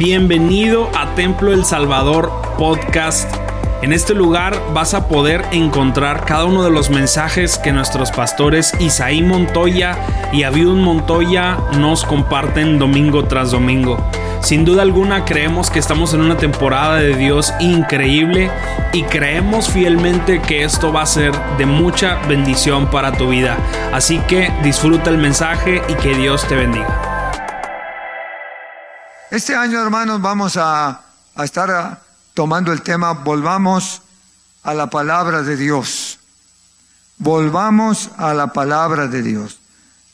Bienvenido a Templo El Salvador Podcast. En este lugar vas a poder encontrar cada uno de los mensajes que nuestros pastores Isaí Montoya y Abiud Montoya nos comparten domingo tras domingo. Sin duda alguna creemos que estamos en una temporada de Dios increíble y creemos fielmente que esto va a ser de mucha bendición para tu vida. Así que disfruta el mensaje y que Dios te bendiga. Este año, hermanos, vamos a, estar tomando el tema Volvamos a la palabra de Dios. Volvamos a la palabra de Dios.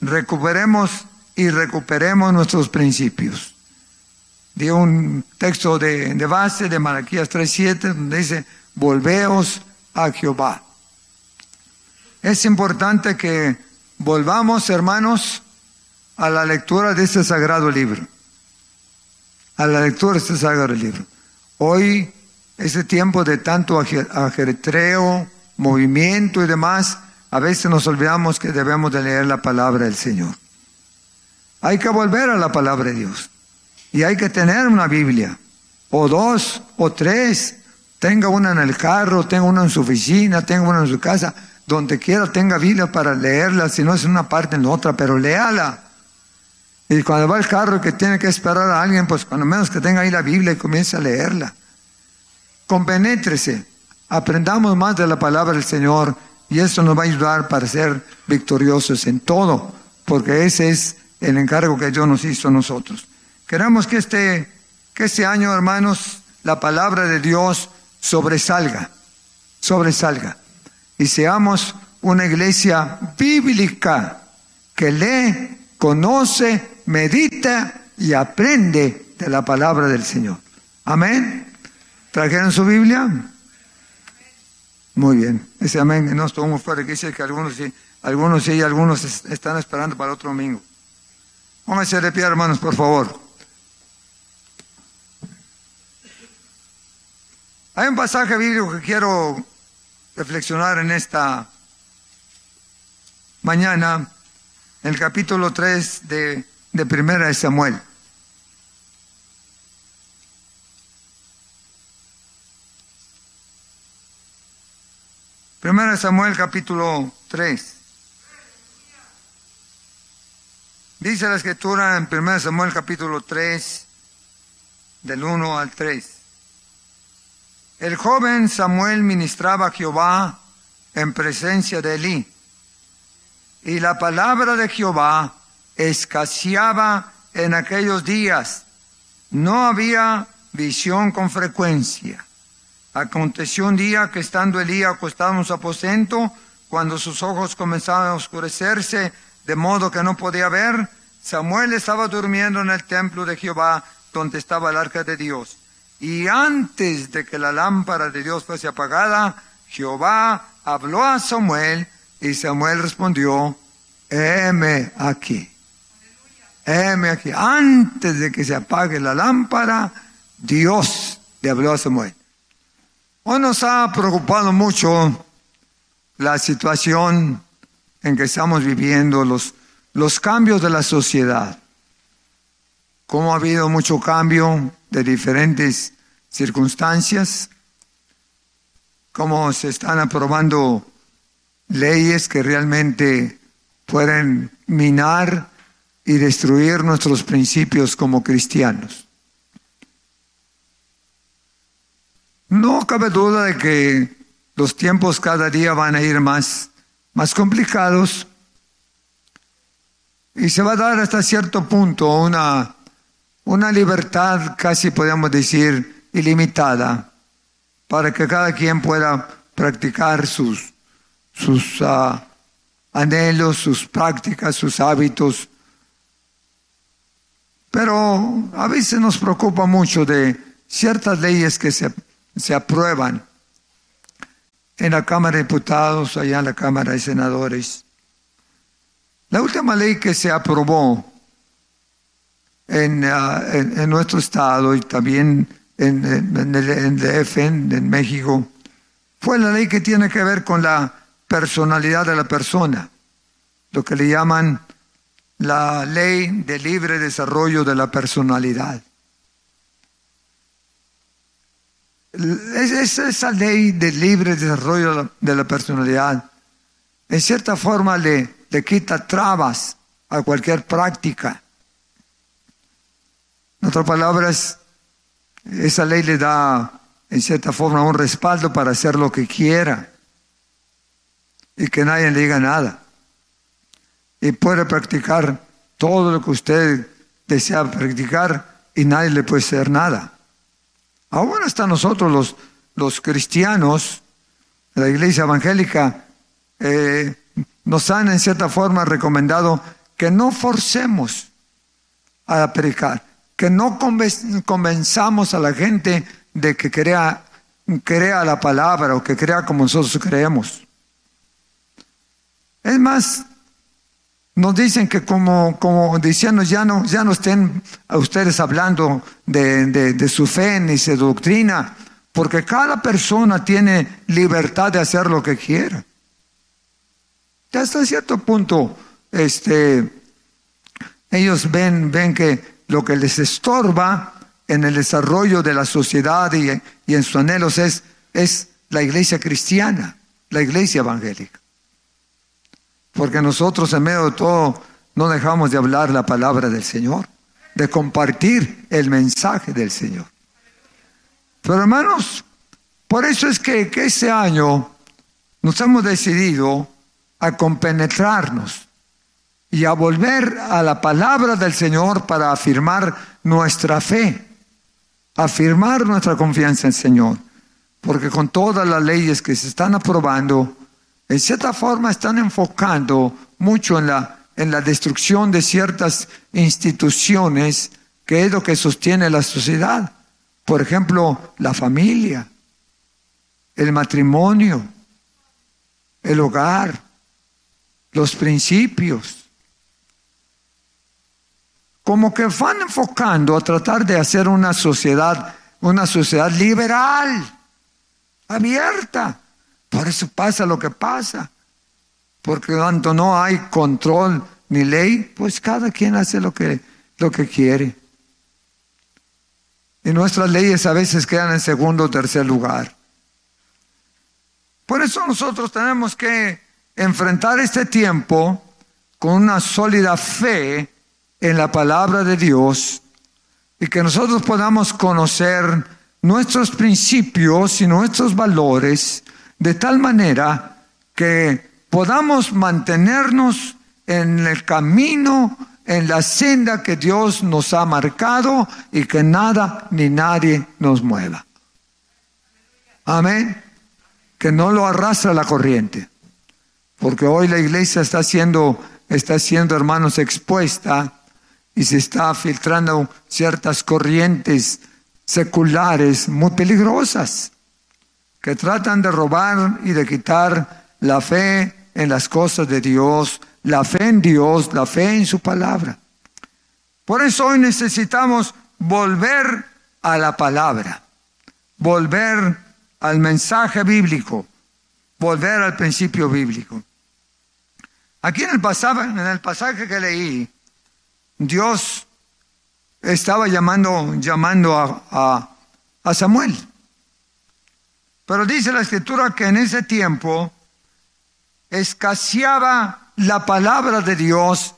Recuperemos y recuperemos nuestros principios. Dio un texto de, de base de Malaquías 3.7 donde dice, volveos a Jehová. Es importante que volvamos, hermanos, a la lectura de este sagrado libro a la lectura de este sagrado libro. Hoy, ese tiempo de tanto ajetreo, movimiento y demás, a veces nos olvidamos que debemos de leer la palabra del Señor. Hay que volver a la palabra de Dios. Y hay que tener una Biblia, o dos, o tres. Tenga una en el carro, tenga una en su oficina, tenga una en su casa, donde quiera tenga Biblia para leerla, si no es en una parte en otra, pero léala. Y cuando va el carro que tiene que esperar a alguien, pues cuando menos que tenga ahí la Biblia y comience a leerla. Compenétrese, aprendamos más de la palabra del Señor y eso nos va a ayudar para ser victoriosos en todo, porque ese es el encargo que Dios nos hizo a nosotros. Queremos que este, que este año, hermanos, la palabra de Dios sobresalga, sobresalga, y seamos una iglesia bíblica que lee, conoce, medita y aprende de la palabra del Señor. Amén. ¿Trajeron su Biblia? Muy bien. Ese amén no estuvo muy fuerte. Que dice que algunos sí, algunos sí y algunos están esperando para otro domingo. Pónganse de pie, hermanos, por favor. Hay un pasaje bíblico que quiero reflexionar en esta mañana, en el capítulo 3 de de Primera de Samuel. Primera de Samuel capítulo 3. Dice la escritura en Primera de Samuel capítulo 3, del 1 al 3. El joven Samuel ministraba a Jehová en presencia de Elí. Y la palabra de Jehová escaseaba en aquellos días. No había visión con frecuencia. Aconteció un día que estando Elías acostado en su aposento, cuando sus ojos comenzaban a oscurecerse, de modo que no podía ver, Samuel estaba durmiendo en el templo de Jehová, donde estaba el arca de Dios. Y antes de que la lámpara de Dios fuese apagada, Jehová habló a Samuel y Samuel respondió, heme aquí heme aquí, antes de que se apague la lámpara, Dios le habló a Samuel. Hoy nos ha preocupado mucho la situación en que estamos viviendo, los, los cambios de la sociedad. Cómo ha habido mucho cambio de diferentes circunstancias, cómo se están aprobando leyes que realmente pueden minar y destruir nuestros principios como cristianos. No cabe duda de que los tiempos cada día van a ir más, más complicados y se va a dar hasta cierto punto una, una libertad casi podemos decir ilimitada para que cada quien pueda practicar sus, sus ah, anhelos, sus prácticas, sus hábitos pero a veces nos preocupa mucho de ciertas leyes que se, se aprueban en la Cámara de Diputados, allá en la Cámara de Senadores. La última ley que se aprobó en, ah, nuestro estado y también en, en, el, en en México, fue la ley que tiene que ver con la personalidad de la persona, lo que le llaman la ley de libre desarrollo de la personalidad. es, esa ley de libre desarrollo de la personalidad, en cierta forma le, le quita trabas a cualquier práctica. En otras palabras, esa ley le da en cierta forma un respaldo para hacer lo que quiera y que nadie le diga nada. Y puede practicar todo lo que usted desea practicar y nadie le puede hacer nada. Aún hasta nosotros los, los cristianos, la iglesia evangélica, eh, nos han en cierta forma recomendado que no forcemos a predicar, que no convenzamos a la gente de que crea, crea la palabra o que crea como nosotros creemos. Es más, nos dicen que como, como diciendo, ya no, ya no estén a ustedes hablando de, de su fe ni su doctrina, porque cada persona tiene libertad de hacer lo que quiera. Ya hasta cierto punto, este, ellos ven, ven que lo que les estorba en el desarrollo de la sociedad y, y en sus anhelos es, es la iglesia cristiana, la iglesia evangélica. Porque nosotros en medio de todo no dejamos de hablar la palabra del Señor, de compartir el mensaje del Señor. Pero hermanos, por eso es que, ese año nos hemos decidido a compenetrarnos y a volver a la palabra del Señor para afirmar nuestra fe, afirmar nuestra confianza en el Señor. Porque con todas las leyes que se están aprobando, en cierta forma están enfocando mucho en la, en la destrucción de ciertas instituciones que es lo que sostiene la sociedad. Por ejemplo, la familia, el matrimonio, el hogar, los principios. Como que van enfocando a tratar de hacer una sociedad, una sociedad liberal, abierta. Por eso pasa lo que pasa. Porque cuando no hay control ni ley, pues cada quien hace lo que, lo que quiere. Y nuestras leyes a veces quedan en segundo o tercer lugar. Por eso nosotros tenemos que enfrentar este tiempo con una sólida fe en la palabra de Dios y que nosotros podamos conocer nuestros principios y nuestros valores de tal manera que podamos mantenernos en el camino, en la senda que Dios nos ha marcado y que nada ni nadie nos mueva. Amén. Que no lo arrastra la corriente. Porque hoy la iglesia está siendo, está siendo, hermanos, expuesta y se está filtrando ciertas corrientes seculares muy peligrosas que tratan de robar y de quitar la fe en las cosas de Dios, la fe en Dios, la fe en su palabra. Por eso hoy necesitamos volver a la palabra, volver al mensaje bíblico, volver al principio bíblico. Aquí en el pasaje, en el pasaje que leí, Dios estaba llamando, llamando a, a, Samuel. Pero dice la escritura que en ese tiempo escaseaba la palabra de Dios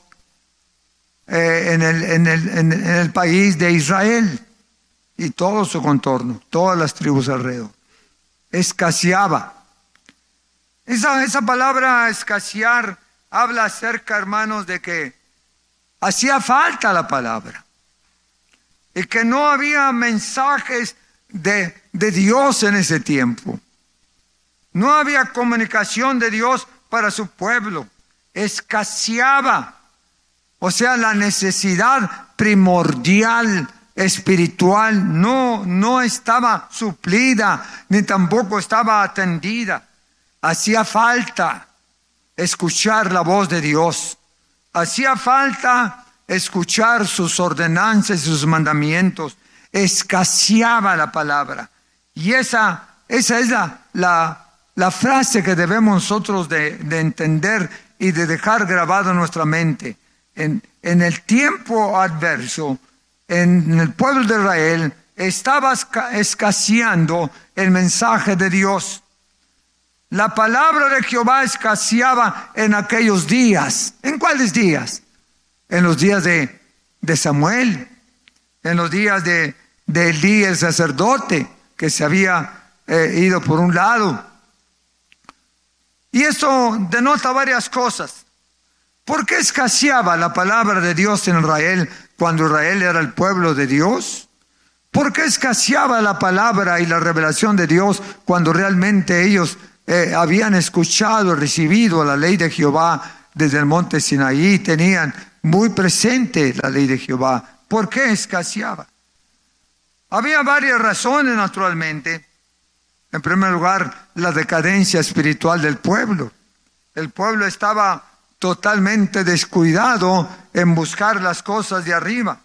eh, en, el, en, el, en, el, país de Israel y todo su contorno, todas las tribus alrededor. Escaseaba. Esa, esa palabra escasear habla acerca, hermanos, de que hacía falta la palabra y que no había mensajes de, de Dios en ese tiempo. No había comunicación de Dios para su pueblo. Escaseaba. O sea, la necesidad primordial espiritual no, no estaba suplida, ni tampoco estaba atendida. Hacía falta escuchar la voz de Dios. Hacía falta escuchar sus ordenanzas y sus mandamientos. Escaseaba la palabra. Y esa, esa es la, la, frase que debemos nosotros de, de, entender y de dejar grabado en nuestra mente. En, en el tiempo adverso, en el pueblo de Israel, estaba escaseando el mensaje de Dios. La palabra de Jehová escaseaba en aquellos días. ¿En cuáles días? En los días de, de Samuel, en los días de, de el sacerdote, que se había eh, ido por un lado. Y esto denota varias cosas. ¿Por qué escaseaba la palabra de Dios en Israel cuando Israel era el pueblo de Dios? ¿Por qué escaseaba la palabra y la revelación de Dios cuando realmente ellos eh, habían escuchado, recibido la ley de Jehová desde el monte Sinaí, tenían muy presente la ley de Jehová? ¿Por qué escaseaba? Había varias razones, naturalmente. En primer lugar, la decadencia espiritual del pueblo. El pueblo estaba totalmente descuidado en buscar las cosas de arriba.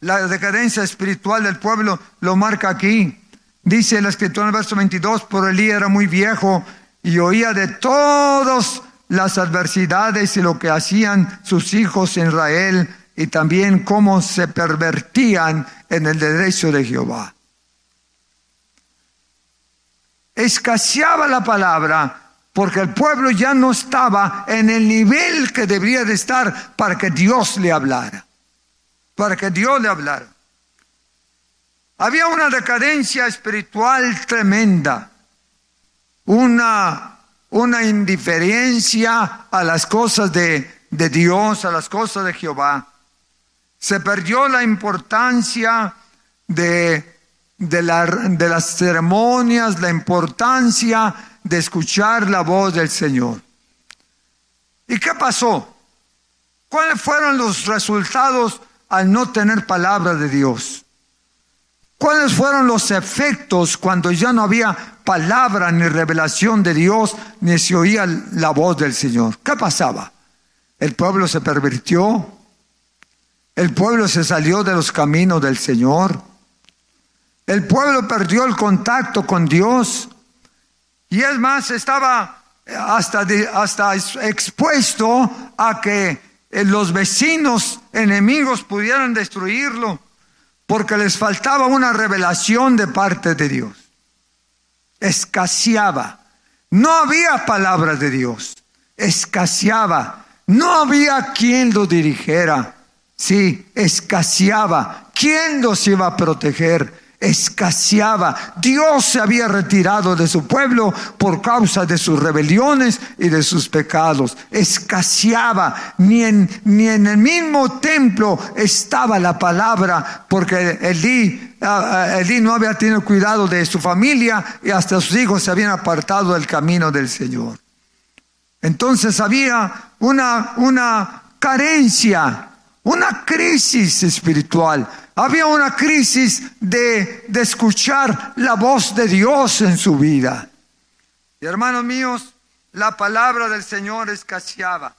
La decadencia espiritual del pueblo lo marca aquí. Dice la escritura en el verso 22, por Elí era muy viejo y oía de todas las adversidades y lo que hacían sus hijos en Israel y también cómo se pervertían en el derecho de Jehová. Escaseaba la palabra porque el pueblo ya no estaba en el nivel que debería de estar para que Dios le hablara, para que Dios le hablara. Había una decadencia espiritual tremenda, una, una indiferencia a las cosas de, de Dios, a las cosas de Jehová. Se perdió la importancia de, de, de las ceremonias, la importancia de escuchar la voz del Señor. ¿Y qué pasó? ¿Cuáles fueron los resultados al no tener palabra de Dios? ¿Cuáles fueron los efectos cuando ya no había palabra ni revelación de Dios, ni se oía la voz del Señor? ¿Qué pasaba? El pueblo se pervirtió, el pueblo se salió de los caminos del Señor. El pueblo perdió el contacto con Dios. Y es más, estaba hasta, hasta expuesto a que eh, los vecinos enemigos pudieran destruirlo, porque les faltaba una revelación de parte de Dios. Escaseaba. No había palabras de Dios. Escaseaba. No había quien lo dirigiera. Sí, escaseaba. ¿Quién los iba a proteger? Escaseaba. Dios se había retirado de su pueblo por causa de sus rebeliones y de sus pecados. Escaseaba. Ni en, ni en el mismo templo estaba la palabra porque Elí, ah, ah, Elí no había tenido cuidado de su familia y hasta sus hijos se habían apartado del camino del Señor. Entonces había una, una carencia una crisis espiritual. Había una crisis de, de escuchar la voz de Dios en su vida. Y hermanos míos, la palabra del Señor escaseaba.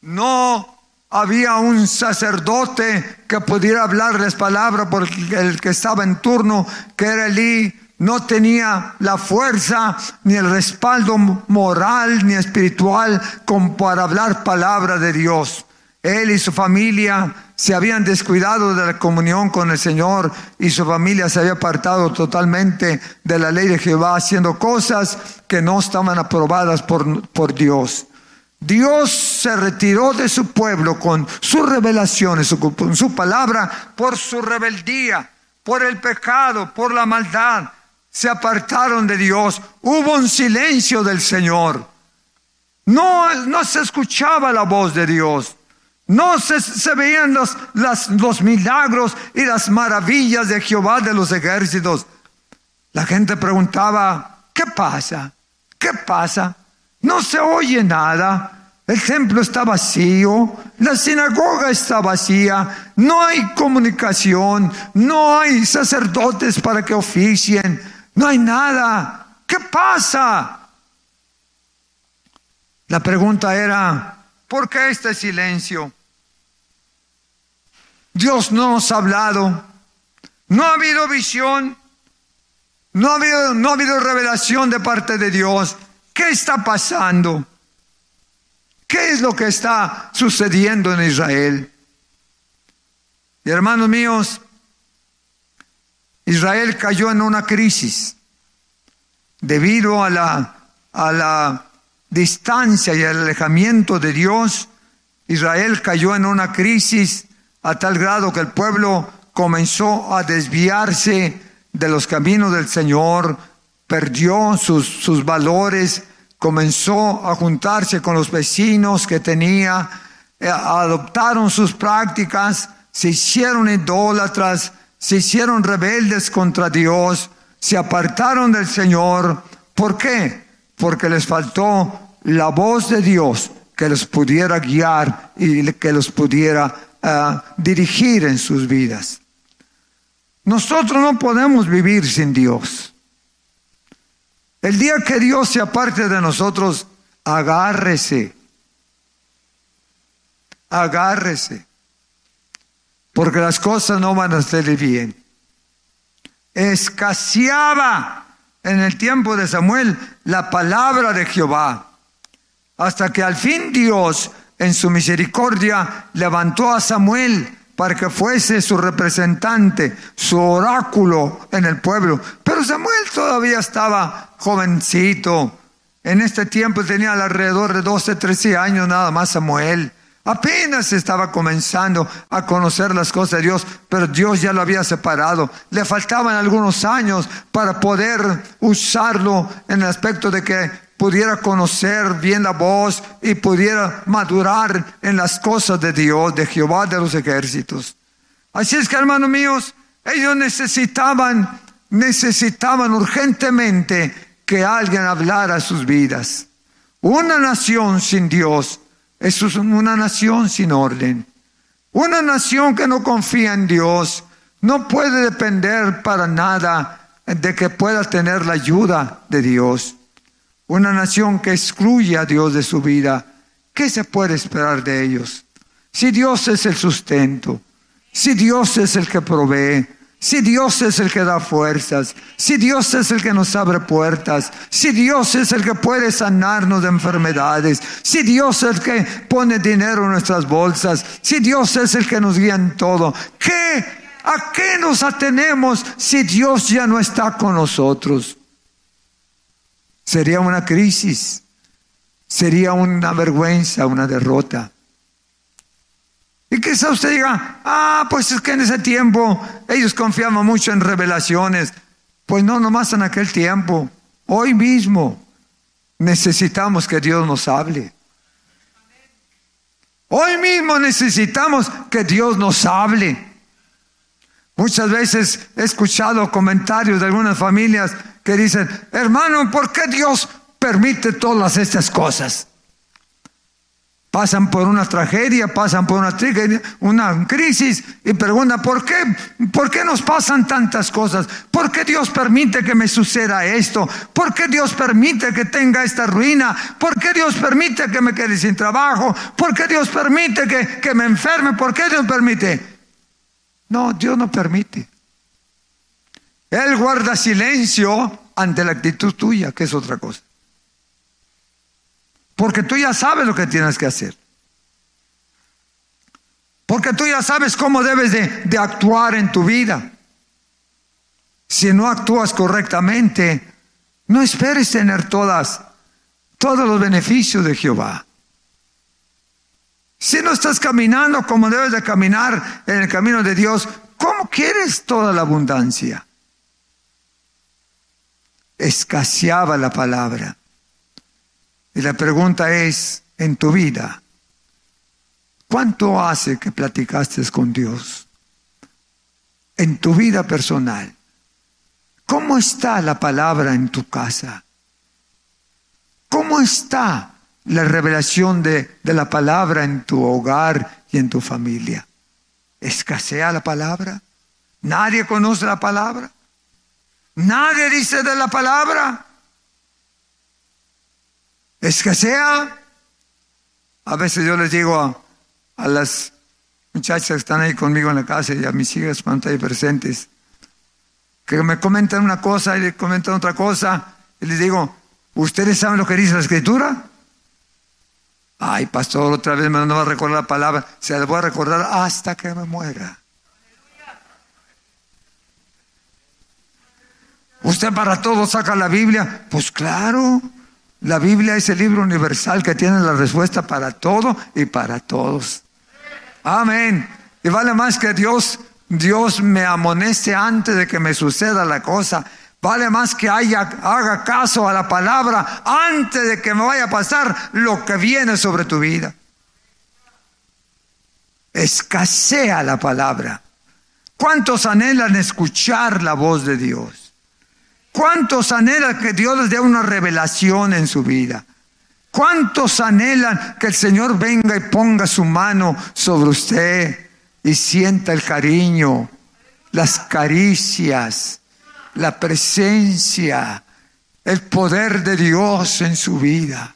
No había un sacerdote que pudiera hablarles palabra porque el que estaba en turno, que era Elí, no tenía la fuerza ni el respaldo moral ni espiritual como para hablar palabra de Dios. Él y su familia se habían descuidado de la comunión con el Señor y su familia se había apartado totalmente de la ley de Jehová, haciendo cosas que no estaban aprobadas por, por Dios. Dios se retiró de su pueblo con sus revelaciones, con su palabra, por su rebeldía, por el pecado, por la maldad. Se apartaron de Dios. Hubo un silencio del Señor. No, no se escuchaba la voz de Dios. No se, veían los, los milagros y las maravillas de Jehová de los ejércitos. La gente preguntaba, ¿qué pasa? ¿Qué pasa? No se oye nada. El templo está vacío, la sinagoga está vacía, no hay comunicación, no hay sacerdotes para que oficien, no hay nada. ¿Qué pasa? La pregunta era, ¿por qué este silencio? Dios no nos ha hablado. No ha habido visión. No ha habido, no ha habido revelación de parte de Dios. ¿Qué está pasando? ¿Qué es lo que está sucediendo en Israel? Y hermanos míos, Israel cayó en una crisis debido a la, a la distancia y el alejamiento de Dios. Israel cayó en una crisis a tal grado que el pueblo comenzó a desviarse de los caminos del Señor, perdió sus, sus valores, comenzó a juntarse con los vecinos que tenía, eh, adoptaron sus prácticas, se hicieron idólatras, se hicieron rebeldes contra Dios, se apartaron del Señor. ¿Por qué? Porque les faltó la voz de Dios que los pudiera guiar y que los pudiera eh, dirigir en sus vidas. Nosotros no podemos vivir sin Dios. El día que Dios se aparte de nosotros, agárrese. Agárrese. Porque las cosas no van a salir bien. Escaseaba en el tiempo de Samuel la palabra de Jehová. Hasta que al fin Dios, en su misericordia, levantó a Samuel para que fuese su representante, su oráculo en el pueblo. Pero Samuel todavía estaba jovencito. En este tiempo tenía alrededor de 12, 13 años nada más Samuel. Apenas estaba comenzando a conocer las cosas de Dios, pero Dios ya lo había separado. Le faltaban algunos años para poder usarlo en el aspecto de que pudiera conocer bien la voz y pudiera madurar en las cosas de Dios, de Jehová de los ejércitos. Así es que, hermanos míos, ellos necesitaban, necesitaban urgentemente que alguien hablara sus vidas. Una nación sin Dios es una nación sin orden. Una nación que no confía en Dios no puede depender para nada de que pueda tener la ayuda de Dios. Una nación que excluye a Dios de su vida, ¿qué se puede esperar de ellos? Si Dios es el sustento, si Dios es el que provee, si Dios es el que da fuerzas, si Dios es el que nos abre puertas, si Dios es el que puede sanarnos de enfermedades, si Dios es el que pone dinero en nuestras bolsas, si Dios es el que nos guía en todo, ¿qué? ¿A qué nos atenemos si Dios ya no está con nosotros? Sería una crisis, sería una vergüenza, una derrota. Y quizá usted diga, ah, pues es que en ese tiempo ellos confiaban mucho en revelaciones. Pues no, nomás en aquel tiempo. Hoy mismo necesitamos que Dios nos hable. Hoy mismo necesitamos que Dios nos hable. Muchas veces he escuchado comentarios de algunas familias que dicen, hermano, ¿por qué Dios permite todas estas cosas? Pasan por una tragedia, pasan por una, una crisis y preguntan, ¿por qué? ¿por qué nos pasan tantas cosas? ¿Por qué Dios permite que me suceda esto? ¿Por qué Dios permite que tenga esta ruina? ¿Por qué Dios permite que me quede sin trabajo? ¿Por qué Dios permite que, que me enferme? ¿Por qué Dios permite? No, Dios no permite. Él guarda silencio ante la actitud tuya, que es otra cosa. Porque tú ya sabes lo que tienes que hacer. Porque tú ya sabes cómo debes de, actuar en tu vida. Si no actúas correctamente, no esperes tener todas, todos los beneficios de Jehová. Si no estás caminando como debes de caminar en el camino de Dios, ¿cómo quieres toda la abundancia? escaseaba la palabra. Y la pregunta es, en tu vida, ¿cuánto hace que platicaste con Dios? En tu vida personal, ¿cómo está la palabra en tu casa? ¿Cómo está la revelación de, la palabra en tu hogar y en tu familia? ¿Escasea la palabra? ¿Nadie conoce la palabra? Nadie dice de la palabra. Escasea. A veces yo les digo a, las muchachas que están ahí conmigo en la casa y a mis hijas cuando están ahí presentes, que me comentan una cosa y le comentan otra cosa, y les digo, ¿ustedes saben lo que dice la escritura? Ay, pastor, otra vez me no va a recordar la palabra, se la voy a recordar hasta que me muera. ¿Usted para todo saca la Biblia? Pues claro, la Biblia es el libro universal que tiene la respuesta para todo y para todos. Amén. Y vale más que Dios, Dios me amoneste antes de que me suceda la cosa. Vale más que haya, haga caso a la palabra antes de que me vaya a pasar lo que viene sobre tu vida. Escasea la palabra. ¿Cuántos anhelan escuchar la voz de Dios? ¿Cuántos anhelan que Dios les dé una revelación en su vida? ¿Cuántos anhelan que el Señor venga y ponga su mano sobre usted y sienta el cariño, las caricias, la presencia, el poder de Dios en su vida?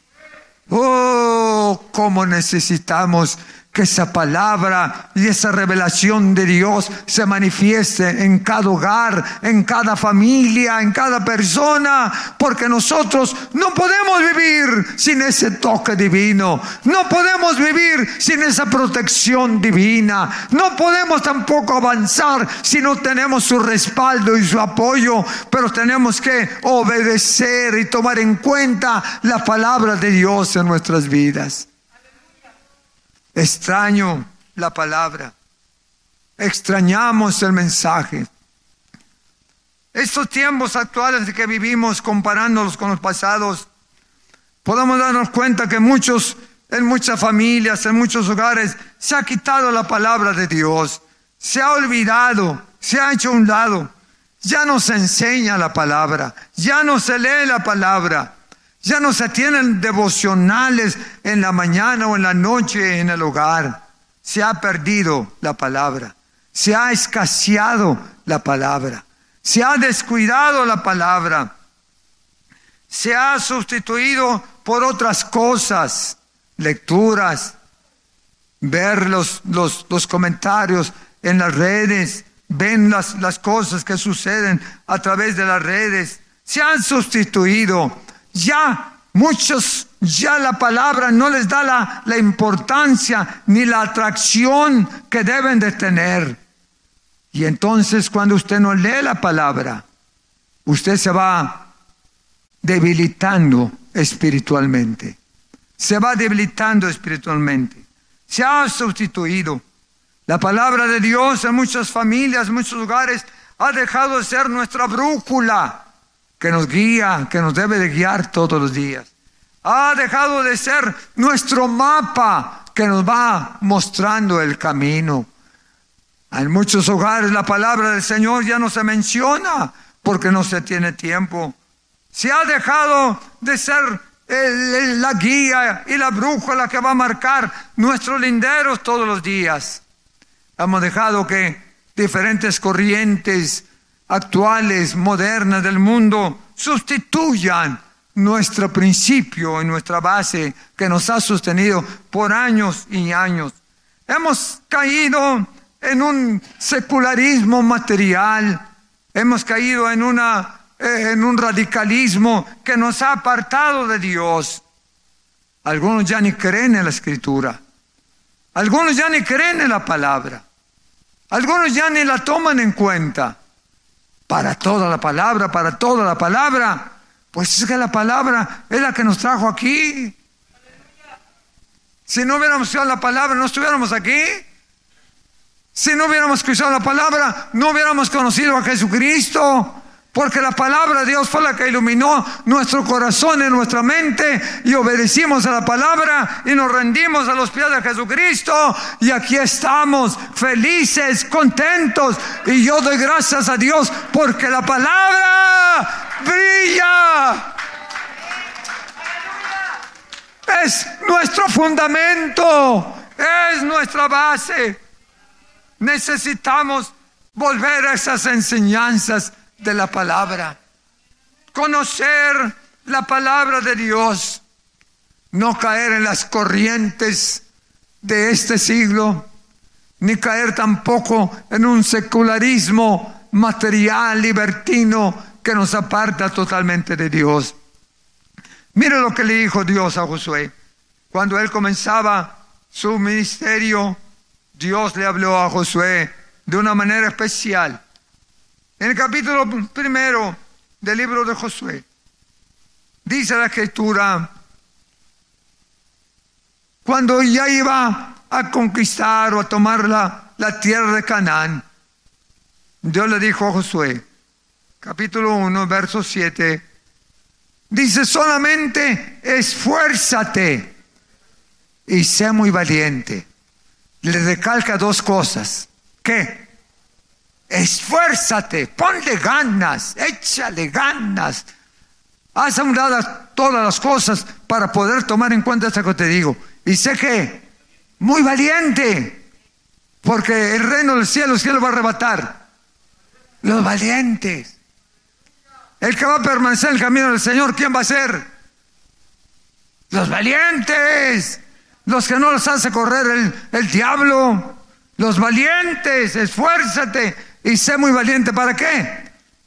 Oh, cómo necesitamos que esa palabra y esa revelación de Dios se manifieste en cada hogar, en cada familia, en cada persona, porque nosotros no podemos vivir sin ese toque divino, no podemos vivir sin esa protección divina, no podemos tampoco avanzar si no tenemos su respaldo y su apoyo, pero tenemos que obedecer y tomar en cuenta la palabra de Dios en nuestras vidas. Extraño la palabra. Extrañamos el mensaje. Estos tiempos actuales que vivimos comparándolos con los pasados, podemos darnos cuenta que muchos, en muchas familias, en muchos hogares, se ha quitado la palabra de Dios, se ha olvidado, se ha hecho a un lado. Ya no se enseña la palabra, ya no se lee la palabra. Ya no se tienen devocionales en la mañana o en la noche en el hogar. Se ha perdido la palabra. Se ha escaseado la palabra. Se ha descuidado la palabra. Se ha sustituido por otras cosas, lecturas, ver los, los, comentarios en las redes, ven las, las cosas que suceden a través de las redes. Se han sustituido ya muchos, ya la palabra no les da la, importancia ni la atracción que deben de tener. Y entonces cuando usted no lee la palabra, usted se va debilitando espiritualmente. Se va debilitando espiritualmente. Se ha sustituido. La palabra de Dios en muchas familias, en muchos lugares, ha dejado de ser nuestra brújula que nos guía, que nos debe de guiar todos los días. Ha dejado de ser nuestro mapa que nos va mostrando el camino. En muchos hogares la palabra del Señor ya no se menciona porque no se tiene tiempo. Se ha dejado de ser la guía y la brújula que va a marcar nuestros linderos todos los días. Hemos dejado que diferentes corrientes actuales, modernas del mundo, sustituyan nuestro principio y nuestra base que nos ha sostenido por años y años. Hemos caído en un secularismo material, hemos caído en, una, eh, en un radicalismo que nos ha apartado de Dios. Algunos ya ni creen en la escritura, algunos ya ni creen en la palabra, algunos ya ni la toman en cuenta para toda la palabra, para toda la palabra. Pues es que la palabra es la que nos trajo aquí. Si no hubiéramos escuchado la palabra, no estuviéramos aquí. Si no hubiéramos escuchado la palabra, no hubiéramos conocido a Jesucristo. Porque la palabra de Dios fue la que iluminó nuestro corazón y nuestra mente y obedecimos a la palabra y nos rendimos a los pies de Jesucristo y aquí estamos felices, contentos y yo doy gracias a Dios porque la palabra brilla. Es nuestro fundamento, es nuestra base. Necesitamos volver a esas enseñanzas de la palabra. Conocer la palabra de Dios. No caer en las corrientes de este siglo, ni caer tampoco en un secularismo material, libertino, que nos aparta totalmente de Dios. Mire lo que le dijo Dios a Josué. Cuando él comenzaba su ministerio, Dios le habló a Josué de una manera especial. En el capítulo primero del libro de Josué. Dice la escritura, cuando ya iba a conquistar o a tomar la, la tierra de Canaán, Dios le dijo a Josué, capítulo 1, verso 7, dice solamente esfuérzate y sé muy valiente. Le recalca dos cosas. ¿Qué? Esfuérzate, ponle ganas, échale ganas. Haz a un lado todas las cosas para poder tomar en cuenta esto que te digo. Y sé que muy valiente, porque el reino del cielo, el cielo va a arrebatar. Los valientes. El que va a permanecer en el camino del Señor, ¿quién va a ser? Los valientes. Los que no los hace correr el, el diablo. Los valientes, esfuérzate y sé muy valiente. ¿Para qué?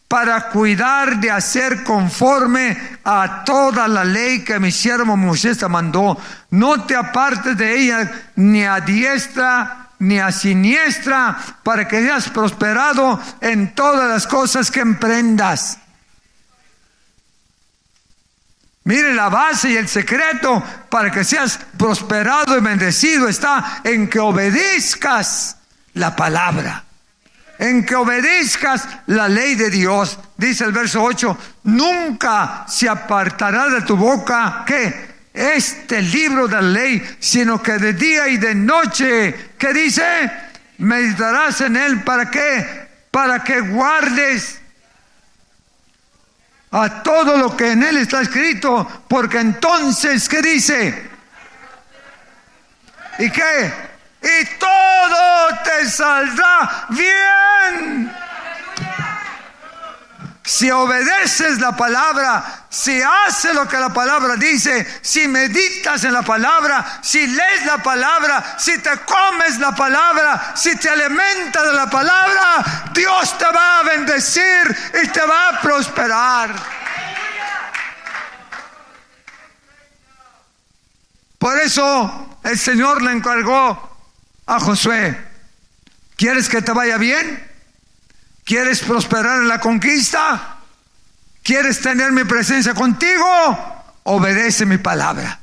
Para cuidar de hacer conforme a toda la ley que mi siervo Moisés te mandó. No te apartes de ella ni a diestra ni a siniestra para que seas prosperado en todas las cosas que emprendas. Mire, la base y el secreto para que seas prosperado y bendecido está en que obedezcas la palabra, en que obedezcas la ley de Dios. Dice el verso 8, nunca se apartará de tu boca que este libro de la ley, sino que de día y de noche, ¿qué dice? Meditarás en él para qué? Para que guardes a todo lo que en él está escrito, porque entonces, ¿qué dice? ¿Y qué? Y todo te saldrá bien. Si obedeces la palabra, si haces lo que la palabra dice, si meditas en la palabra, si lees la palabra, si te comes la palabra, si te alimentas de la palabra, Dios te va a bendecir y te va a prosperar. Por eso el Señor le encargó a Josué, ¿quieres que te vaya bien? ¿Quieres prosperar en la conquista? ¿Quieres tener mi presencia contigo? Obedece mi palabra.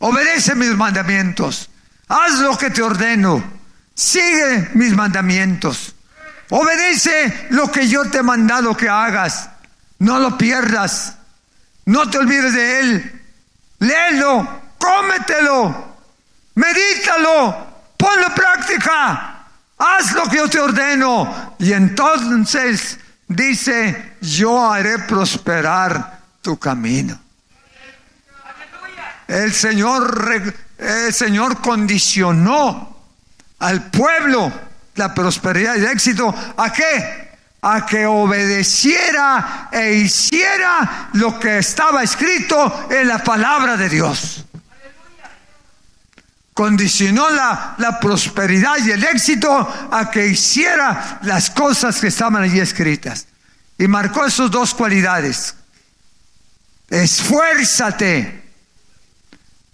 Obedece mis mandamientos. Haz lo que te ordeno. Sigue mis mandamientos. Obedece lo que yo te he mandado que hagas. No lo pierdas. No te olvides de él. Léelo. Cómetelo. Medítalo. Ponlo en práctica. Haz lo que yo te ordeno. Y entonces dice, yo haré prosperar tu camino. El Señor, el Señor condicionó al pueblo la prosperidad y el éxito. ¿A qué? A que obedeciera e hiciera lo que estaba escrito en la palabra de Dios condicionó la, la, prosperidad y el éxito a que hiciera las cosas que estaban allí escritas. Y marcó esas dos cualidades. Esfuérzate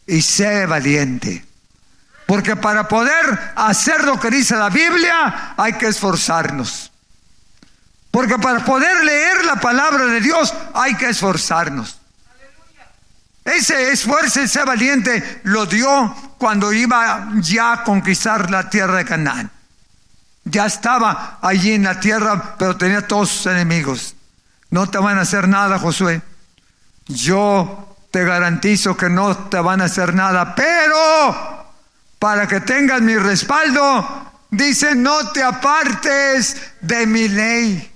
y sé valiente. Porque para poder hacer lo que dice la Biblia hay que esforzarnos. Porque para poder leer la palabra de Dios hay que esforzarnos. Ese esfuerzo, ese valiente lo dio cuando iba ya a conquistar la tierra de Canaán. Ya estaba allí en la tierra, pero tenía todos sus enemigos. No te van a hacer nada, Josué. Yo te garantizo que no te van a hacer nada, pero para que tengas mi respaldo, dice, no te apartes de mi ley.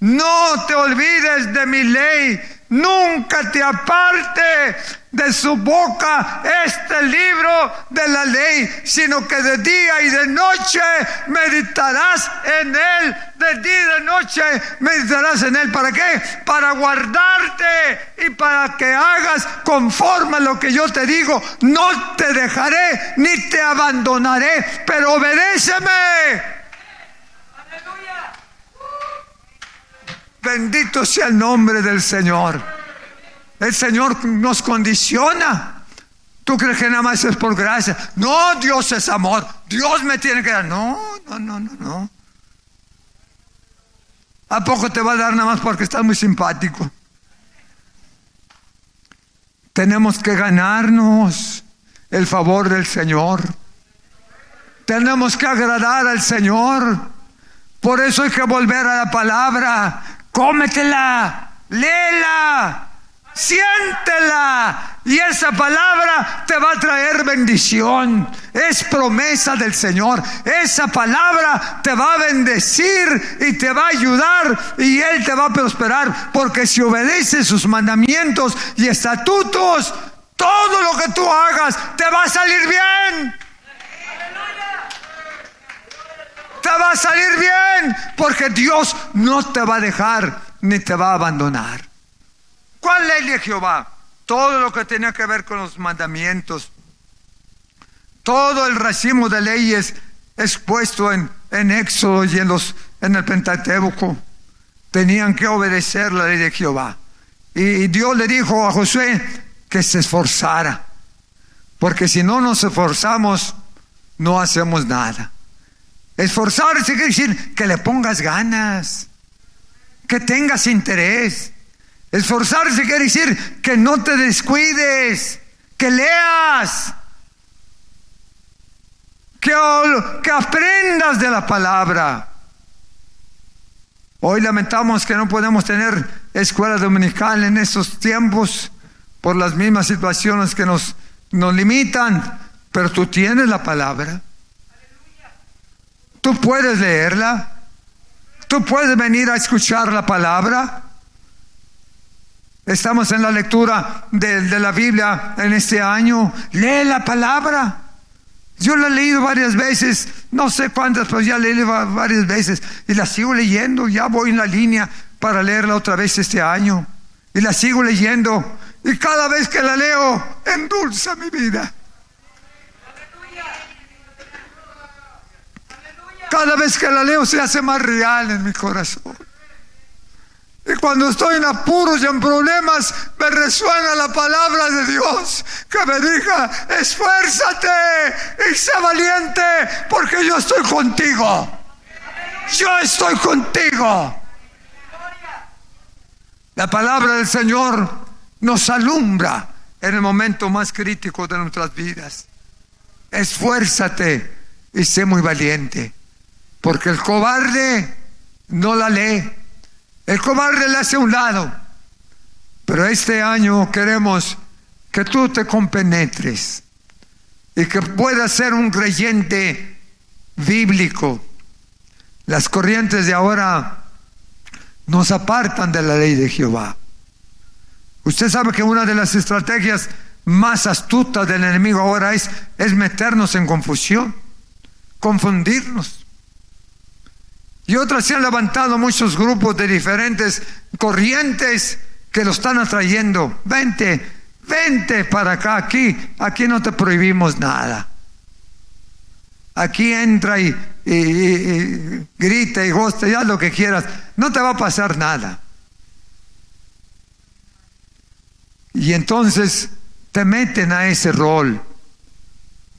No te olvides de mi ley nunca te aparte de su boca este libro de la ley, sino que de día y de noche meditarás en él, de día y de noche meditarás en él. ¿Para qué? Para guardarte y para que hagas conforme a lo que yo te digo. No te dejaré ni te abandonaré, pero obedéceme. Bendito sea el nombre del Señor. El Señor nos condiciona. ¿Tú crees que nada más es por gracia? No, Dios es amor. Dios me tiene que dar. No, no, no, no, no. ¿A poco te va a dar nada más porque estás muy simpático? Tenemos que ganarnos el favor del Señor. Tenemos que agradar al Señor. Por eso hay que volver a la palabra. Cómetela, léela, siéntela. Y esa palabra te va a traer bendición. Es promesa del Señor. Esa palabra te va a bendecir y te va a ayudar y Él te va a prosperar. Porque si obedeces sus mandamientos y estatutos, todo lo que tú hagas te va a salir bien. Te va a salir bien porque Dios no te va a dejar ni te va a abandonar. ¿Cuál ley de Jehová? Todo lo que tenía que ver con los mandamientos. Todo el racimo de leyes expuesto en, en Éxodo y en, los, en el Pentateuco. Tenían que obedecer la ley de Jehová. Y Dios le dijo a Josué que se esforzara. Porque si no nos esforzamos, no hacemos nada. Esforzarse quiere decir que le pongas ganas, que tengas interés. Esforzarse quiere decir que no te descuides, que leas, que, aprendas de la palabra. Hoy lamentamos que no podemos tener escuela dominical en estos tiempos por las mismas situaciones que nos limitan, pero tú tienes la palabra. Tú puedes leerla. Tú puedes venir a escuchar la palabra. Estamos en la lectura de, la Biblia en este año. Lee la palabra. Yo la he leído varias veces, no sé cuántas, pero ya la he leído varias veces y la sigo leyendo. Ya voy en la línea para leerla otra vez este año. Y la sigo leyendo. Y cada vez que la leo, endulza mi vida. Cada vez que la leo se hace más real en mi corazón. Y cuando estoy en apuros y en problemas, me resuena la palabra de Dios que me diga, esfuérzate y sé valiente porque yo estoy contigo. Yo estoy contigo. La palabra del Señor nos alumbra en el momento más crítico de nuestras vidas. Esfuérzate y sé muy valiente. Porque el cobarde no la lee. El cobarde la hace a un lado. Pero este año queremos que tú te compenetres y que puedas ser un creyente bíblico. Las corrientes de ahora nos apartan de la ley de Jehová. Usted sabe que una de las estrategias más astutas del enemigo ahora es, es meternos en confusión, confundirnos. Y otras se han levantado muchos grupos de diferentes corrientes que lo están atrayendo. Vente, vente para acá, aquí, aquí no te prohibimos nada. Aquí entra y, grita y gosta, ya lo que quieras. No te va a pasar nada. Y entonces te meten a ese rol.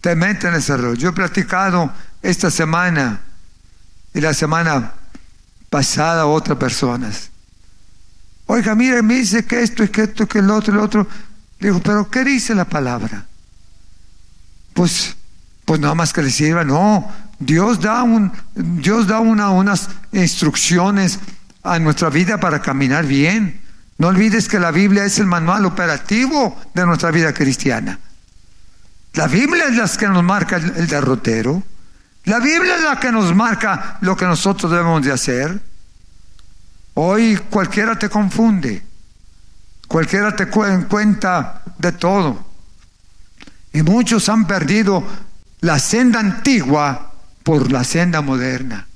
Te meten a ese rol. Yo he platicado esta semana y la semana pasada otras personas. Oiga, mire, me dice que esto y que esto, que el otro, el otro. Le digo, pero ¿qué dice la palabra? Pues, pues nada más que le sirva. No, Dios da, un, Dios da una, unas instrucciones a nuestra vida para caminar bien. No olvides que la Biblia es el manual operativo de nuestra vida cristiana. La Biblia es la que nos marca el derrotero. La Biblia es la que nos marca lo que nosotros debemos de hacer. Hoy cualquiera te confunde, cualquiera te cuenta de todo. Y muchos han perdido la senda antigua por la senda moderna.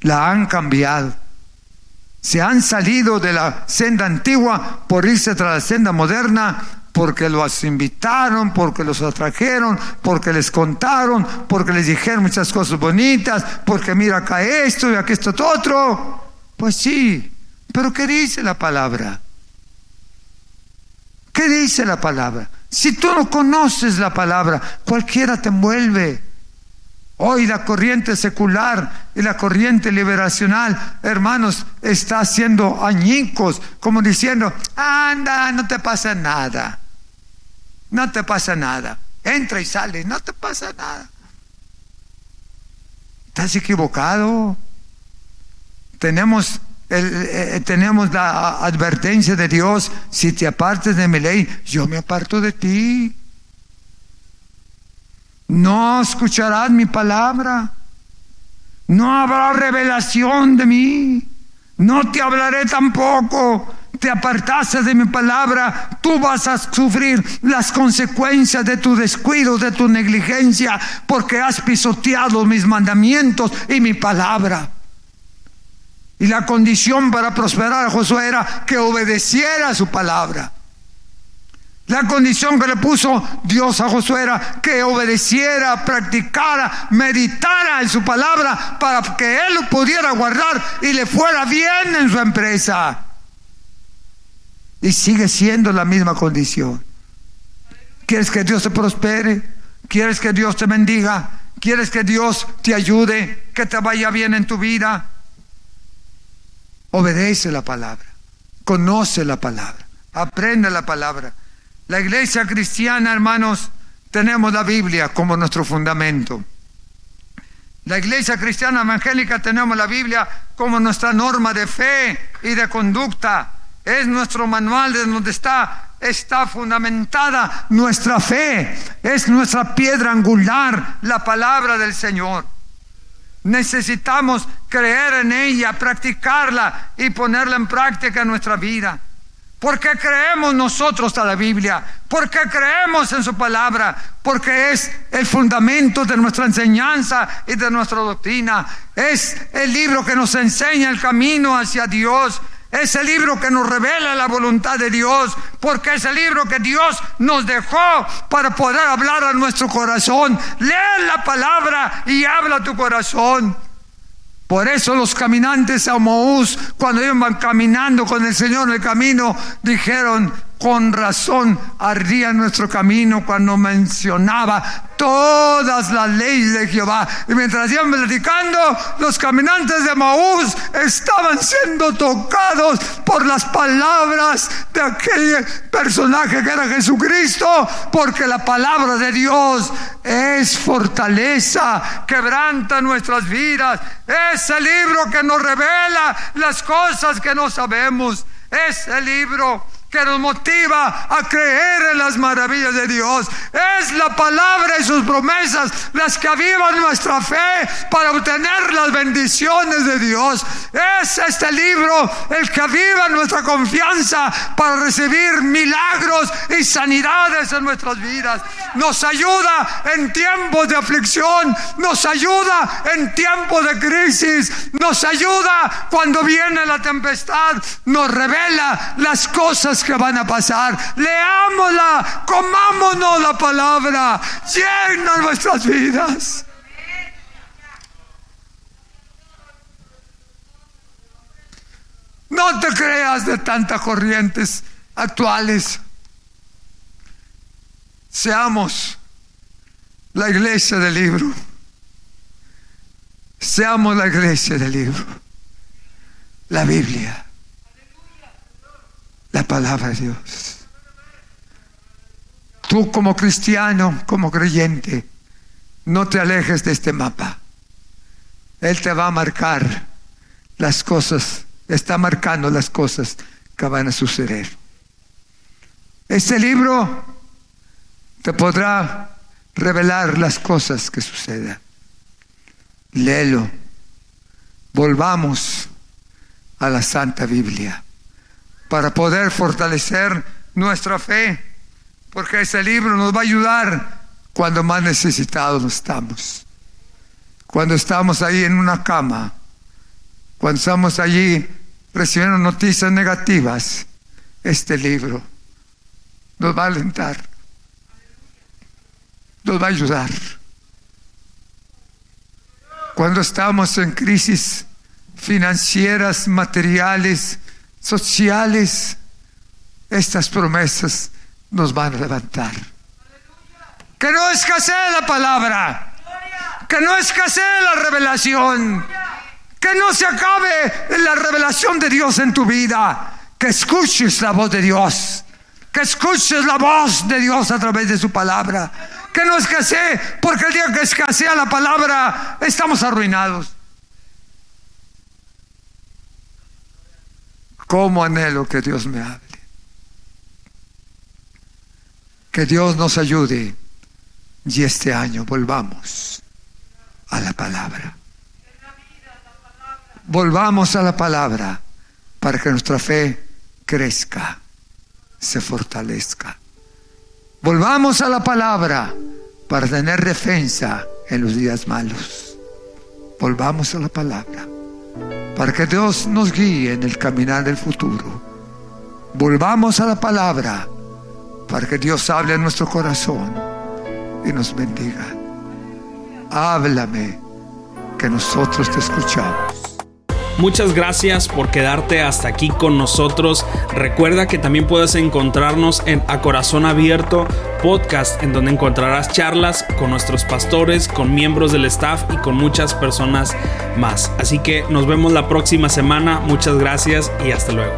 La han cambiado. Se han salido de la senda antigua por irse tras la senda moderna porque los invitaron, porque los atrajeron, porque les contaron, porque les dijeron muchas cosas bonitas, porque mira acá esto y aquí esto otro. Pues sí, pero ¿qué dice la palabra? ¿Qué dice la palabra? Si tú no conoces la palabra, cualquiera te envuelve. Hoy la corriente secular y la corriente liberacional, hermanos, está haciendo añicos, como diciendo, anda, no te pasa nada. No te pasa nada. Entra y sale, no te pasa nada. Estás equivocado. Tenemos, eh, tenemos la advertencia de Dios, si te apartes de mi ley, yo me aparto de ti. No escucharás mi palabra. No habrá revelación de mí. No te hablaré tampoco. Te apartaste de mi palabra, tú vas a sufrir las consecuencias de tu descuido, de tu negligencia, porque has pisoteado mis mandamientos y mi palabra. Y la condición para prosperar a Josué era que obedeciera su palabra. La condición que le puso Dios a Josué era que obedeciera, practicara, meditara en su palabra para que él pudiera guardar y le fuera bien en su empresa. Y sigue siendo la misma condición. ¿Quieres que Dios te prospere? ¿Quieres que Dios te bendiga? ¿Quieres que Dios te ayude? Que te vaya bien en tu vida? Obedece la palabra, conoce la palabra, aprende la palabra. La iglesia cristiana, hermanos, tenemos la Biblia como nuestro fundamento. La iglesia cristiana evangélica tenemos la Biblia como nuestra norma de fe y de conducta. Es nuestro manual de donde está, está fundamentada nuestra fe. Es nuestra piedra angular, la palabra del Señor. Necesitamos creer en ella, practicarla y ponerla en práctica en nuestra vida. Porque creemos nosotros a la Biblia, porque creemos en su palabra, porque es el fundamento de nuestra enseñanza y de nuestra doctrina. Es el libro que nos enseña el camino hacia Dios. Es el libro que nos revela la voluntad de Dios, porque es el libro que Dios nos dejó para poder hablar a nuestro corazón. Lee la palabra y habla a tu corazón. Por eso los caminantes a Moús, cuando iban caminando con el Señor en el camino, dijeron, con razón ardía nuestro camino cuando mencionaba todas las leyes de Jehová. Y mientras iban platicando, los caminantes de Maús estaban siendo tocados por las palabras de aquel personaje que era Jesucristo, porque la palabra de Dios es fortaleza, quebranta nuestras vidas. Es el libro que nos revela las cosas que no sabemos. Es el libro que nos motiva a creer en las maravillas de Dios. Es la palabra y sus promesas las que avivan nuestra fe para obtener las bendiciones de Dios. Es este libro el que aviva nuestra confianza para recibir milagros y sanidades en nuestras vidas. Nos ayuda en tiempos de aflicción, nos ayuda en tiempos de crisis, nos ayuda cuando viene la tempestad, nos revela las cosas que van a pasar. Leámosla, comámonos la palabra, llena nuestras vidas. No te creas de tantas corrientes actuales. Seamos la iglesia del libro. Seamos la iglesia del libro. La Biblia la palabra de Dios. Tú como cristiano, como creyente, no te alejes de este mapa. Él te va a marcar las cosas, está marcando las cosas que van a suceder. Este libro te podrá revelar las cosas que sucedan. Léelo. Volvamos a la Santa Biblia para poder fortalecer nuestra fe, porque ese libro nos va a ayudar cuando más necesitados estamos. Cuando estamos ahí en una cama, cuando estamos allí recibiendo noticias negativas, este libro nos va a alentar, nos va a ayudar. Cuando estamos en crisis financieras, materiales, sociales, estas promesas nos van a levantar. Que no escasee la palabra. Que no escasee la revelación. Que no se acabe la revelación de Dios en tu vida. Que escuches la voz de Dios. Que escuches la voz de Dios a través de su palabra. Que no escasee, porque el día que escasea la palabra, estamos arruinados. ¿Cómo anhelo que Dios me hable? Que Dios nos ayude y este año volvamos a la palabra. Volvamos a la palabra para que nuestra fe crezca, se fortalezca. Volvamos a la palabra para tener defensa en los días malos. Volvamos a la palabra para que Dios nos guíe en el caminar del futuro. Volvamos a la palabra para que Dios hable en nuestro corazón y nos bendiga. Háblame, que nosotros te escuchamos. Muchas gracias por quedarte hasta aquí con nosotros. Recuerda que también puedes encontrarnos en A Corazón Abierto podcast, en donde encontrarás charlas con nuestros pastores, con miembros del staff y con muchas personas más. Así que nos vemos la próxima semana. Muchas gracias y hasta luego.